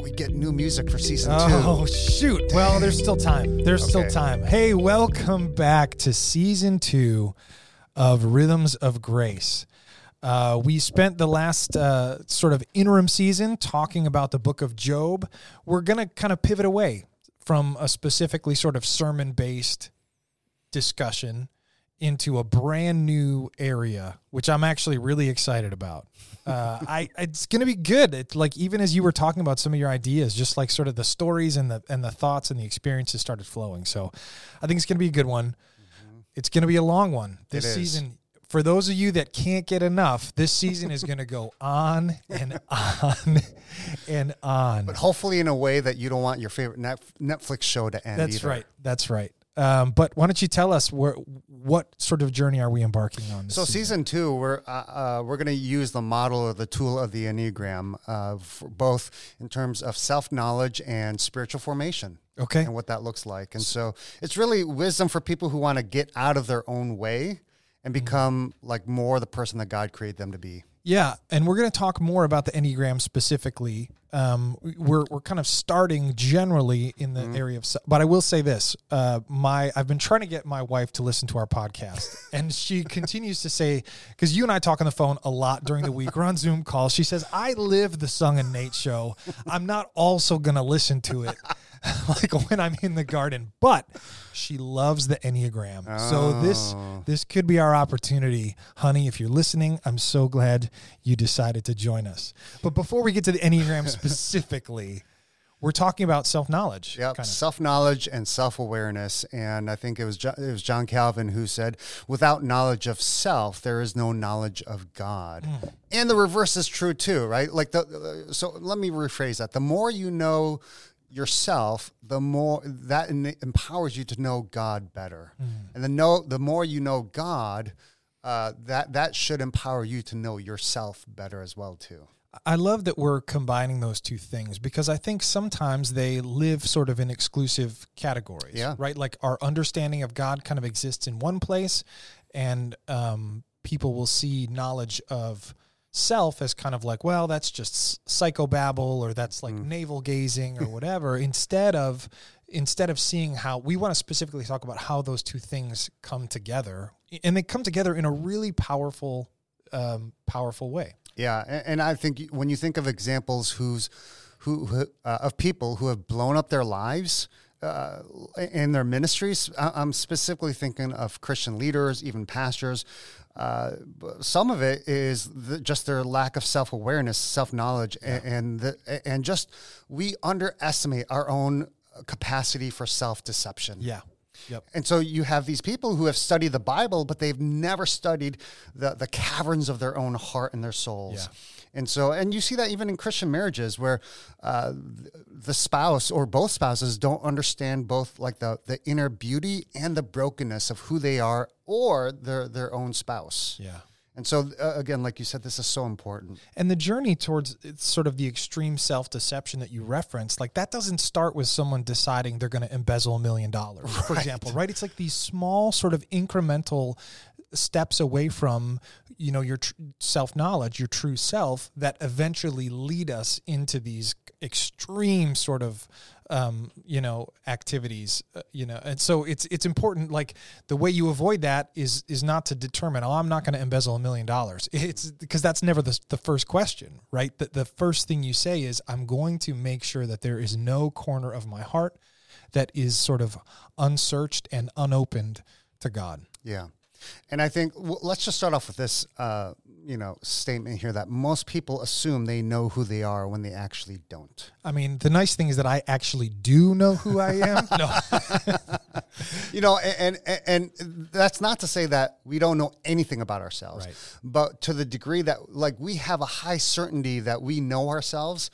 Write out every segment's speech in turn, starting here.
we'd get new music for season Oh two. shoot! Well, there's still time. There's still time. Hey, welcome back to season two of Rhythms of Grace. Uh, we spent the last uh, sort of interim season talking about the book of Job. We're gonna kind of pivot away from a specifically sort of sermon based discussion into a brand new area, which I'm actually really excited about. Uh, I it's gonna be good. It's like even as you were talking about some of your ideas, just like sort of the stories and the and the thoughts and the experiences started flowing. So I think it's gonna be a good one. It's gonna be a long one this season. For those of you that can't get enough, this season is going to go on and on and on. But hopefully in a way that you don't want your favorite Netflix show to end. That's either. right. That's right. Um, but why don't you tell us where, what sort of journey are we embarking on? So season two, we're uh, uh, we're going to use the model or the tool of the Enneagram, uh, for both in terms of self knowledge and spiritual formation. Okay. and what that looks like. And so it's really wisdom for people who want to get out of their own way and Mm-hmm. become like more the person that God created them to be. Yeah, and we're going to talk more about the Enneagram specifically. Um, we're we're kind of starting generally in the area of, but I will say this: uh, my I've been trying to get my wife to listen to our podcast, and she continues to say because you and I talk on the phone a lot during the week. We're on Zoom calls. She says, "I live the Sung and Nate show. I'm not also going to listen to it." like when I'm in the garden, but she loves the Enneagram. So this this could be our opportunity, honey. If you're listening, I'm so glad you decided to join us. But before we get to the Enneagram specifically, we're talking about self knowledge. Yep, kind of. self knowledge and self awareness, and I think it was jo- it was John Calvin who said, "Without knowledge of self, there is no knowledge of God." Hmm. And the reverse is true too, right? Like the so let me rephrase that: the more you know yourself, the more that empowers you to know God better, Hmm. and the know the more you know God. Uh, that that should empower you to know yourself better as well too. I love that we're combining those two things because I think sometimes they live sort of in exclusive categories. Yeah. Right. Like our understanding of God kind of exists in one place, and um, people will see knowledge of self as kind of like, well, that's just psychobabble or that's like navel gazing or whatever. instead of instead of seeing how we want to specifically talk about how those two things come together, and they come together in a really powerful, um, powerful way. Yeah, and, and I think when you think of examples who's who, who uh, of people who have blown up their lives uh, in their ministries, I'm specifically thinking of Christian leaders, even pastors. Uh, some of it is the, just their lack of self awareness, self knowledge, and and, the, and just we underestimate our own capacity for self deception. Yeah. Yep. And so you have these people who have studied the Bible, but they've never studied the, the caverns of their own heart and their souls. And so, and you see that even in Christian marriages where uh, the spouse or both spouses don't understand both like the, the inner beauty and the brokenness of who they are or their, their own spouse. Yeah. And so, uh, again, like you said, this is so important. And the journey towards it's sort of the extreme self deception that you referenced, like that doesn't start with someone deciding they're going to embezzle a million dollars, for example, right? It's like these small, sort of incremental steps away from you know your tr- self knowledge, your true self, that eventually lead us into these extreme sort of um, you know activities uh, you know. And so it's it's important like the way you avoid that is is not to determine oh i'm not going to embezzle a million dollars. It's because that's never the, the first question right? The, the first thing you say is i'm going to make sure that there is no corner of my heart that is sort of unsearched and unopened to god. Yeah. And I think well, let's just start off with this, uh, you know, statement here that most people assume they know who they are when they actually don't. i mean the nice thing is that i actually do know who i am no you know and, and and that's not to say that we don't know anything about ourselves Right. but to the degree that like we have a high certainty that we know ourselves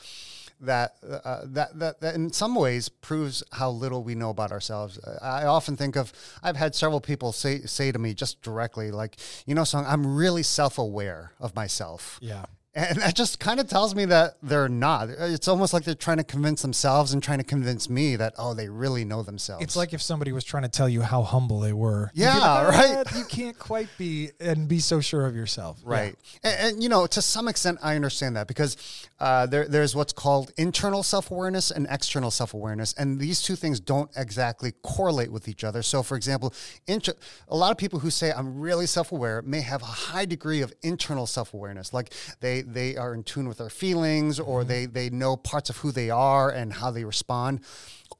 that uh, that, that that in some ways proves how little we know about ourselves. I often think of I've had several people say say to me just directly like, you know, Sung, I'm really self aware of myself. yeah And that just kind of tells me that they're not. It's almost like they're trying to convince themselves and trying to convince me that, oh, they really know themselves. It's like if somebody was trying to tell you how humble they were. Yeah, like, right. "Ah, You can't quite be and be so sure of yourself. Yeah. Right. And, and, you know, to some extent, I understand that because uh, there, there's what's called internal self awareness and external self awareness. And these two things don't exactly correlate with each other. So, for example, inter- a lot of people who say, I'm really self aware, may have a high degree of internal self awareness. Like they, they are in tune with their feelings or they, they know parts of who they are and how they respond.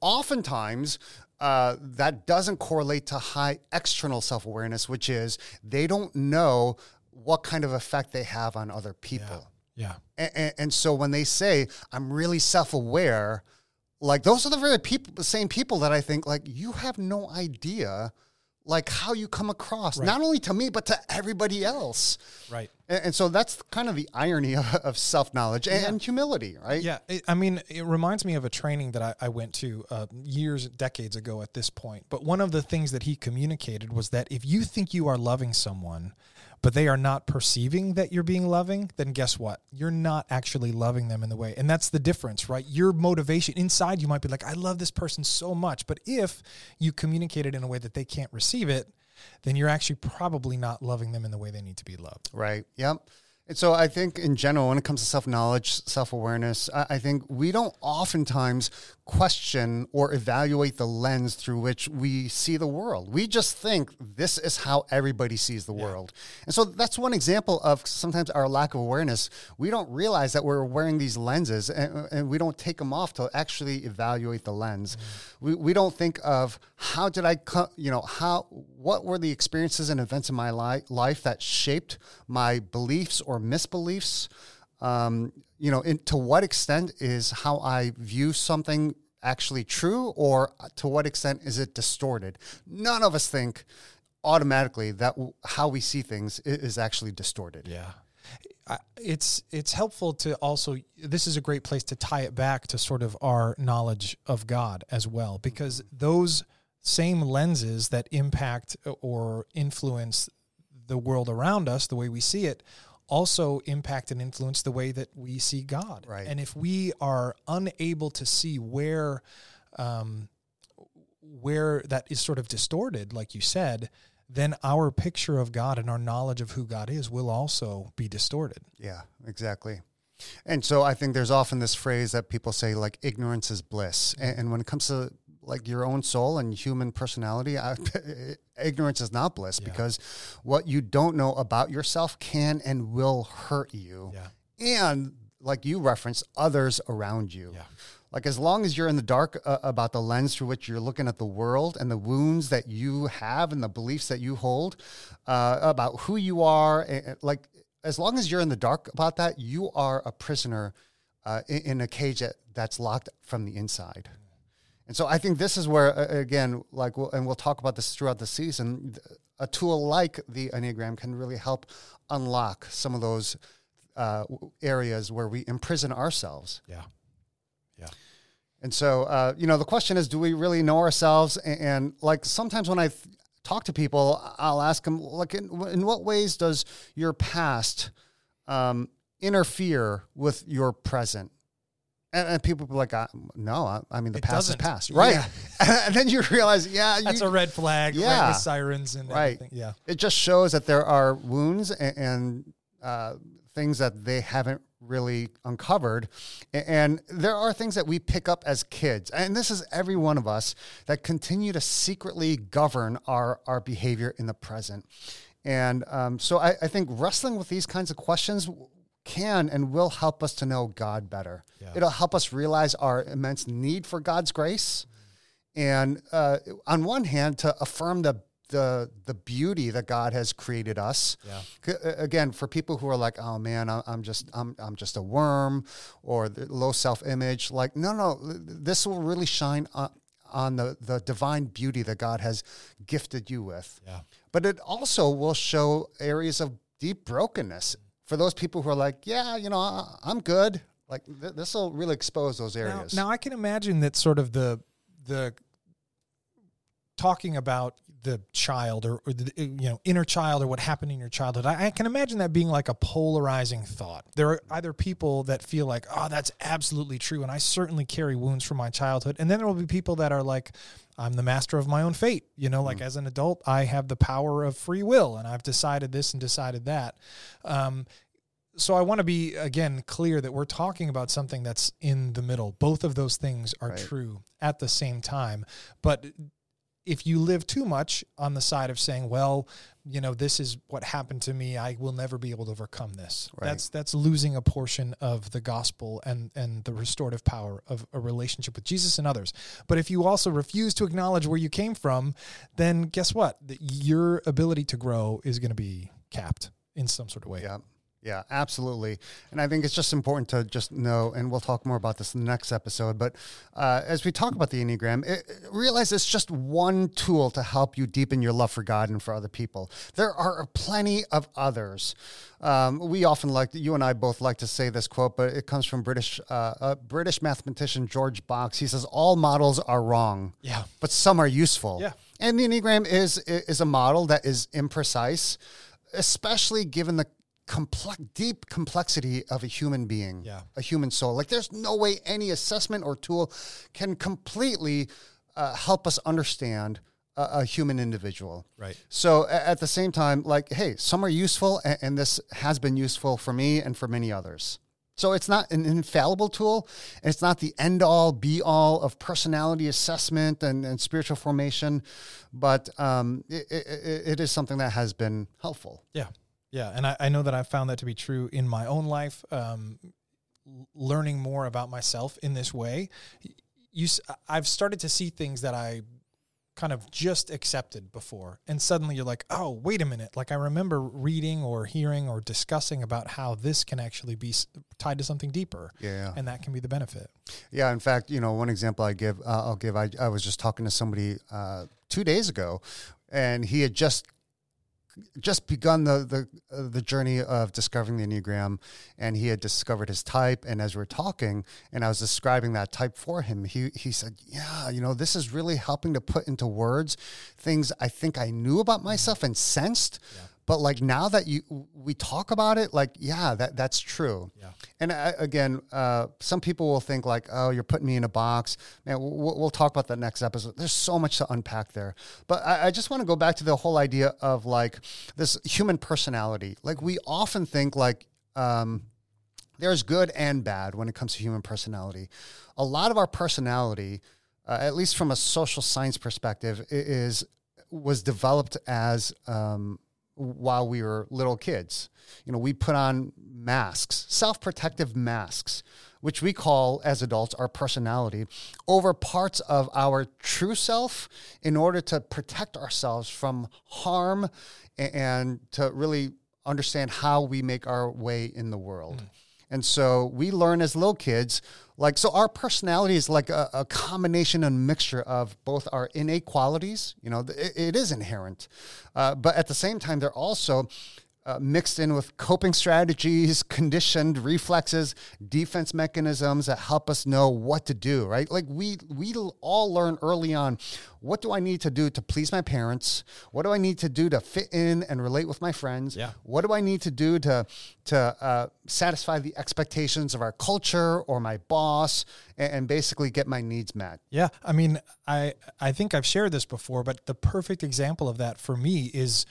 Oftentimes, uh, that doesn't correlate to high external self awareness, which is they don't know what kind of effect they have on other people. Yeah. And, and, and so when they say, I'm really self aware, like those are the very people, the same people that I think, like, you have no idea. Like how you come across, Right. not only to me, but to everybody else. Right. And, and so that's kind of the irony of, of self knowledge and, and humility, right? Yeah, it, I mean, it reminds me of a training that I, I went to uh, years, decades ago at this point. But one of the things that he communicated was that if you think you are loving someone, but they are not perceiving that you're being loving, then guess what? You're not actually loving them in the way. And that's the difference, right? Your motivation inside, you might be like, I love this person so much. But if you communicate it in a way that they can't receive it, then you're actually probably not loving them in the way they need to be loved. Right. Yep. And so I think in general, when it comes to self knowledge, self awareness, I, think we don't oftentimes question or evaluate the lens through which we see the world. We just think this is how everybody sees the world. And so that's one example of sometimes our lack of awareness. We don't realize that we're wearing these lenses and, and we don't take them off to actually evaluate the lens. We, we don't think of how did I, co- you know, how, what were the experiences and events in my li- life that shaped my beliefs or misbeliefs? Um, you know, in, to what extent is how I view something actually true, or to what extent is it distorted? None of us think automatically that w- how we see things is actually distorted. Yeah. I- It's it's helpful to also this is a great place to tie it back to sort of our knowledge of God as well because those same lenses that impact or influence the world around us the way we see it also impact and influence the way that we see God. Right. And if we are unable to see where um, where that is sort of distorted, like you said, then our picture of God and our knowledge of who God is will also be distorted. Yeah, exactly. And so I think there's often this phrase that people say like ignorance is bliss. And, and when it comes to like your own soul and human personality, I, ignorance is not bliss Yeah. because what you don't know about yourself can and will hurt you. Yeah. And like you referenced, others around you. Yeah. Like as long as you're in the dark uh, about the lens through which you're looking at the world and the wounds that you have and the beliefs that you hold uh, about who you are, and, like as long as you're in the dark about that, you are a prisoner uh, in, in a cage that, that's locked from the inside. And so I think this is where, again, like, we'll, and we'll talk about this throughout the season. A tool like the Enneagram can really help unlock some of those uh, areas where we imprison ourselves. Yeah. Yeah. And so, uh, you know, the question is, do we really know ourselves? And, and like sometimes when I th- talk to people, I'll ask them, like, in, in what ways does your past um, interfere with your present? And, and people be like, uh, no, I, I mean, the It past is doesn't. past. Right. Yeah. and then you realize, yeah, That's you, a red flag, right? Yeah. With sirens and Right. everything. Yeah. it just shows that there are wounds and, and uh, things that they haven't really uncovered. A- And there are things that we pick up as kids. And this is every one of us that continue to secretly govern our, our behavior in the present. And um, so I, I think wrestling with these kinds of questions can and will help us to know God better. Yeah. It'll help us realize our immense need for God's grace and uh, on one hand to affirm the the the beauty that God has created us. Yeah. Again, for people who are like, "Oh man, I'm just I'm I'm just a worm," or the low self image, like, no, no, this will really shine on, on the the divine beauty that God has gifted you with. Yeah. But it also will show areas of deep brokenness for those people who are like, "Yeah, you know, I, I'm good." Like th- this will really expose those Now, areas. now I can imagine that sort of the the talking about the child or, or the you know inner child or what happened in your childhood I, I, can imagine that being like a polarizing thought there are either people that feel like oh that's absolutely true and i certainly carry wounds from my childhood and then there will be people that are like i'm the master of my own fate you know like mm. as an adult i have the power of free will and i've decided this and decided that um, so I want to be again clear that we're talking about something that's in the middle. Both of those things are right. true at the same time. But if you live too much on the side of saying, well, you know, this is what happened to me, I will never be able to overcome this. Right. That's that's losing a portion of the gospel and and the restorative power of a relationship with Jesus and others. But if you also refuse to acknowledge where you came from, then guess what? Your ability to grow is going to be capped in some sort of way. Yeah. Yeah, absolutely. And I think it's just important to just know, and we'll talk more about this in the next episode. But uh, as we talk about the Enneagram, it, realize it's just one tool to help you deepen your love for God and for other people. There are plenty of others. Um, we often like, you and I both like to say this quote, but it comes from British uh, British mathematician George Box. He says, "All models are wrong, yeah, but some are useful." Yeah, and the Enneagram is is a model that is imprecise especially given the complex, deep complexity of a human being, yeah. a human soul. Like there's no way any assessment or tool can completely uh, help us understand a, a, human individual. Right. So at the same time, like, hey, some are useful, and, and this has been useful for me and for many others. So it's not an infallible tool. It's not the end all be all of personality assessment and, and spiritual formation, but um, it, it, it is something that has been helpful. Yeah. Yeah, and I, I know that I've found that to be true in my own life. Um, learning more about myself in this way, you, I've started to see things that I kind of just accepted before, and suddenly you're like, oh, wait a minute! Like I remember reading or hearing or discussing about how this can actually be tied to something deeper. Yeah, and that can be the benefit. Yeah, in fact, you know, one example I give, uh, I'll give. I, I was just talking to somebody uh, two days ago, and he had just just begun the the uh, the journey of discovering the enneagram, and he had discovered his type. And as we are talking, and I was describing that type for him, he he said, "Yeah, you know, this is really helping to put into words things I think I knew about myself and sensed." Yeah but like now that you we talk about it like yeah that that's true. Yeah. And I, again uh, some people will think like oh you're putting me in a box. Man we'll, we'll talk about that next episode. There's so much to unpack there. But i, I just want to go back to the whole idea of like this human personality. Like we often think like um, there's good and bad when it comes to human personality. A lot of our personality uh, at least from a social science perspective is was developed as um, while we were little kids. You know, we put on masks, self protective masks, which we call as adults our personality, over parts of our true self in order to protect ourselves from harm and to really understand how we make our way in the world. Mm. And so we learn as little kids, like, so our personality is like a, a combination and mixture of both our innate qualities, you know, it, it is inherent, uh, but at the same time, they're also uh, mixed in with coping strategies, conditioned reflexes, defense mechanisms that help us know what to do, right? Like we we all learn early on, what do I need to do to please my parents? What do I need to do to fit in and relate with my friends? Yeah. What do I need to do to to uh, satisfy the expectations of our culture or my boss, and, and basically get my needs met? Yeah, I mean, I I think I've shared this before, but the perfect example of that for me is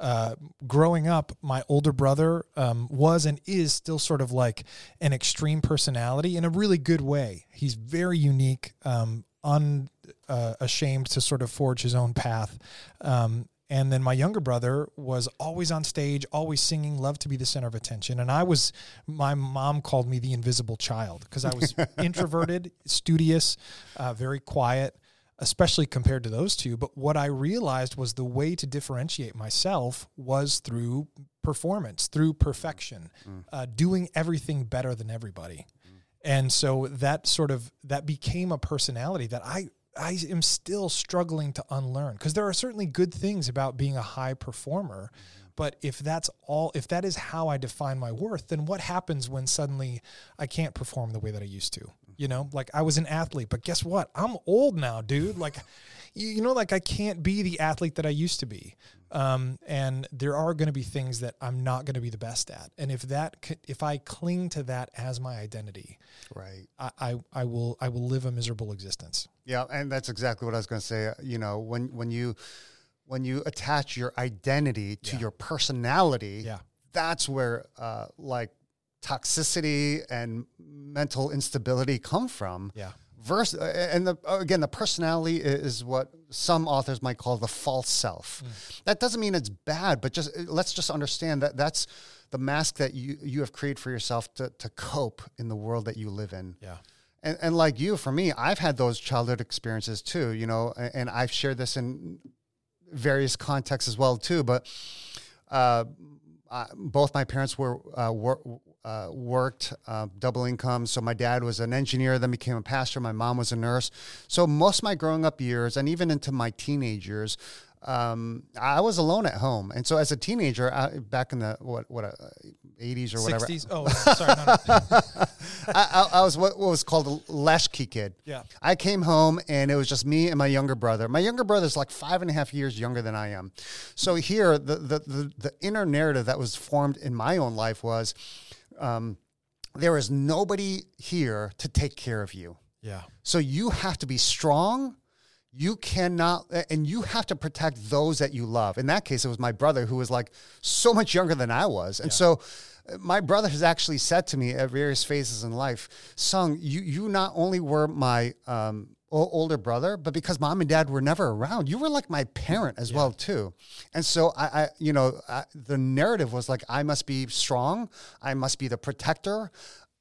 uh, growing up, my older brother um, was and is still sort of like an extreme personality in a really good way. He's very unique, um, unashamed uh, to sort of forge his own path. Um, and then my younger brother was always on stage, always singing, loved to be the center of attention. And I was, my mom called me the invisible child because I was introverted, studious, uh, very quiet especially compared to those two. But what I realized was the way to differentiate myself was through performance, through perfection, mm. uh, doing everything better than everybody. Mm. And so that sort of that became a personality that I I am still struggling to unlearn because there are certainly good things about being a high performer. Mm-hmm. But if that's all, if that is how I define my worth, then what happens when suddenly I can't perform the way that I used to? You know, like I was an athlete, but guess what? I'm old now, dude. Like, you, know, like I can't be the athlete that I used to be. Um, and there are going to be things that I'm not going to be the best at. And if that, if I cling to that as my identity, Right. I, I, I will, I will live a miserable existence. Yeah, and that's exactly what I was going to say. You know, when when you when you attach your identity to Yeah. your personality, Yeah. that's where uh, like toxicity and mental instability come from. Yeah. Versus, and the, again, the personality is what some authors might call the false self. Mm. That doesn't mean it's bad, but just let's just understand that that's the mask that you you have created for yourself to to cope in the world that you live in. Yeah. And, and like you, for me, I've had those childhood experiences too, you know, and, and I've shared this in various contexts as well too. But uh, uh, both my parents were uh, wor- uh, worked uh, double income. So my dad was an engineer, then became a pastor. My mom was a nurse. So most of my growing up years, and even into my teenage years, um, I was alone at home. And so as a teenager, I, back in the what what uh, 80s or whatever, 60s. Oh, sorry. No, no. I, I, I was what, what was called a latchkey kid. Yeah. I came home and it was just me and my younger brother. My younger brother's like five and a half years younger than I am. So here, the the the, the inner narrative that was formed in my own life was, um, there is nobody here to take care of you. Yeah. So you have to be strong. You cannot, and you have to protect those that you love. In that case, it was my brother who was like so much younger than I was. And so uh, my brother has actually said to me at various phases in life, Sung, you, you not only were my um, older brother, but because mom and dad were never around, you were like my parent as well too. And so I, I you know, I, the narrative was like, I must be strong. I must be the protector.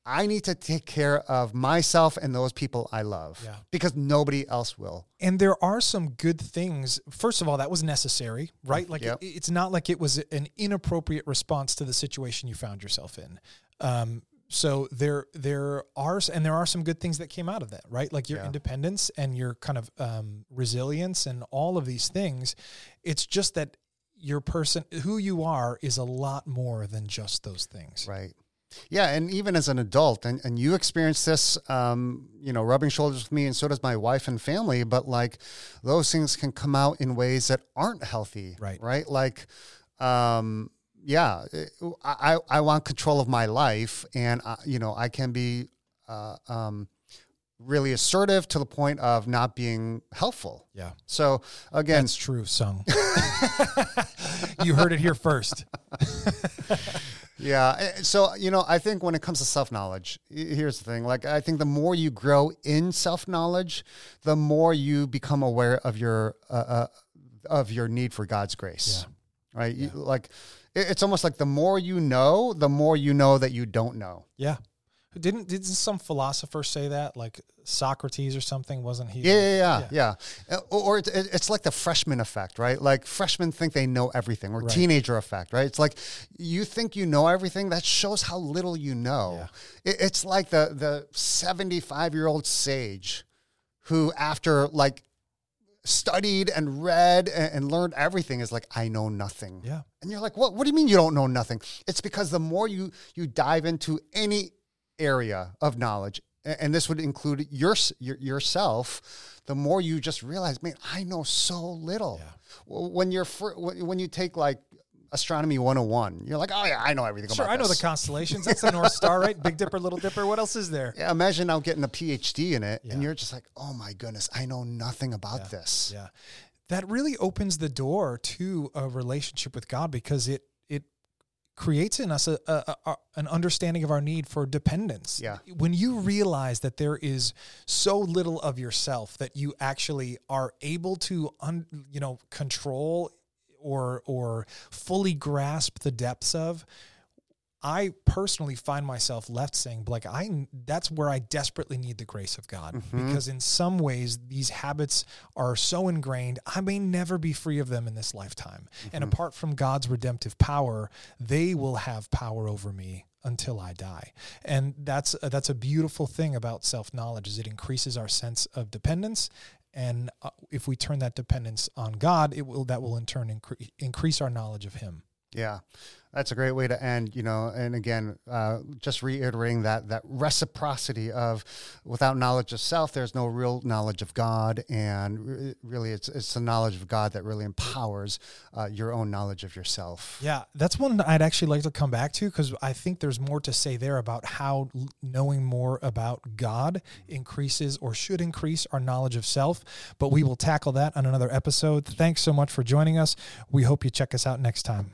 I need to take care of myself and those people I love Yeah. because nobody else will. and there are some good things. First of all, that was necessary, right? Like Yep. it, it's not like it was an inappropriate response to the situation you found yourself in. Um, so there, there are, and there are some good things that came out of that, right? Like your Yeah. independence and your kind of um, resilience and all of these things. It's just that your person, who you are, is a lot more than just those things. Right. Yeah, and even as an adult, and, and you experience this, um, you know, rubbing shoulders with me, and so does my wife and family. But like, those things can come out in ways that aren't healthy. Right. Right. Like, um, yeah, I I I want control of my life, and uh, you know, I can be, uh, um, really assertive to the point of not being helpful. Yeah. So again, That's true, Sung. you heard it here first. Yeah. eh, So, you know, I think when it comes to self knowledge, here's the thing. Like, I think the more you grow in self knowledge, the more you become aware of your, uh, uh, of your need for God's grace. Right. You, like, it's almost like the more you know, the more you know that you don't know. Yeah. Didn't didn't some philosopher say that? Like Socrates or something? Wasn't he? Yeah, yeah, yeah, yeah. Uh, Or, or it, it- it's like the freshman effect, right? Like freshmen think they know everything, or Right. teenager effect, right? It's like you think you know everything. That shows how little you know. It, it's like the the seventy five year old sage who, after like studied and read and, and learned everything, is like, I know nothing. Yeah. And you're like, what? What do you mean you don't know nothing? It's because the more you you dive into any area of knowledge, a- and this would include your, your yourself, the more you just realize, man, I know so little. W- When you're when you take like astronomy 101, you're like, oh yeah, I know everything Sure, about I know the constellations. That's the North Star, right? Big Dipper, Little Dipper. What else is there? yeah, imagine now getting a PhD in it, Yeah. and you're just like, oh my goodness, I know nothing about this. Yeah. That really opens the door to a relationship with God because it it creates in us a, a, a an understanding of our need for dependence. Yeah. When you realize that there is so little of yourself that you actually are able to un, you know control or or fully grasp the depths of I personally find myself left saying, like, I that's where I desperately need the grace of God mm-hmm. because in some ways these habits are so ingrained, I may never be free of them in this lifetime. And mm-hmm. apart from God's redemptive power, they will have power over me until I die. And that's that's a beautiful thing about self knowledge is it increases our sense of dependence. And uh, if we turn that dependence on God, it will that will in turn incre- increase our knowledge of Him. Yeah, that's a great way to end. You know, and again, uh, just reiterating that that reciprocity of without knowledge of self, there's no real knowledge of God, and re- really, it's it's the knowledge of God that really empowers uh, your own knowledge of yourself. Yeah, that's one I'd actually like to come back to because I think there's more to say there about how knowing more about God increases or should increase our knowledge of self. But we will tackle that on another episode. Thanks so much for joining us. We hope you check us out next time.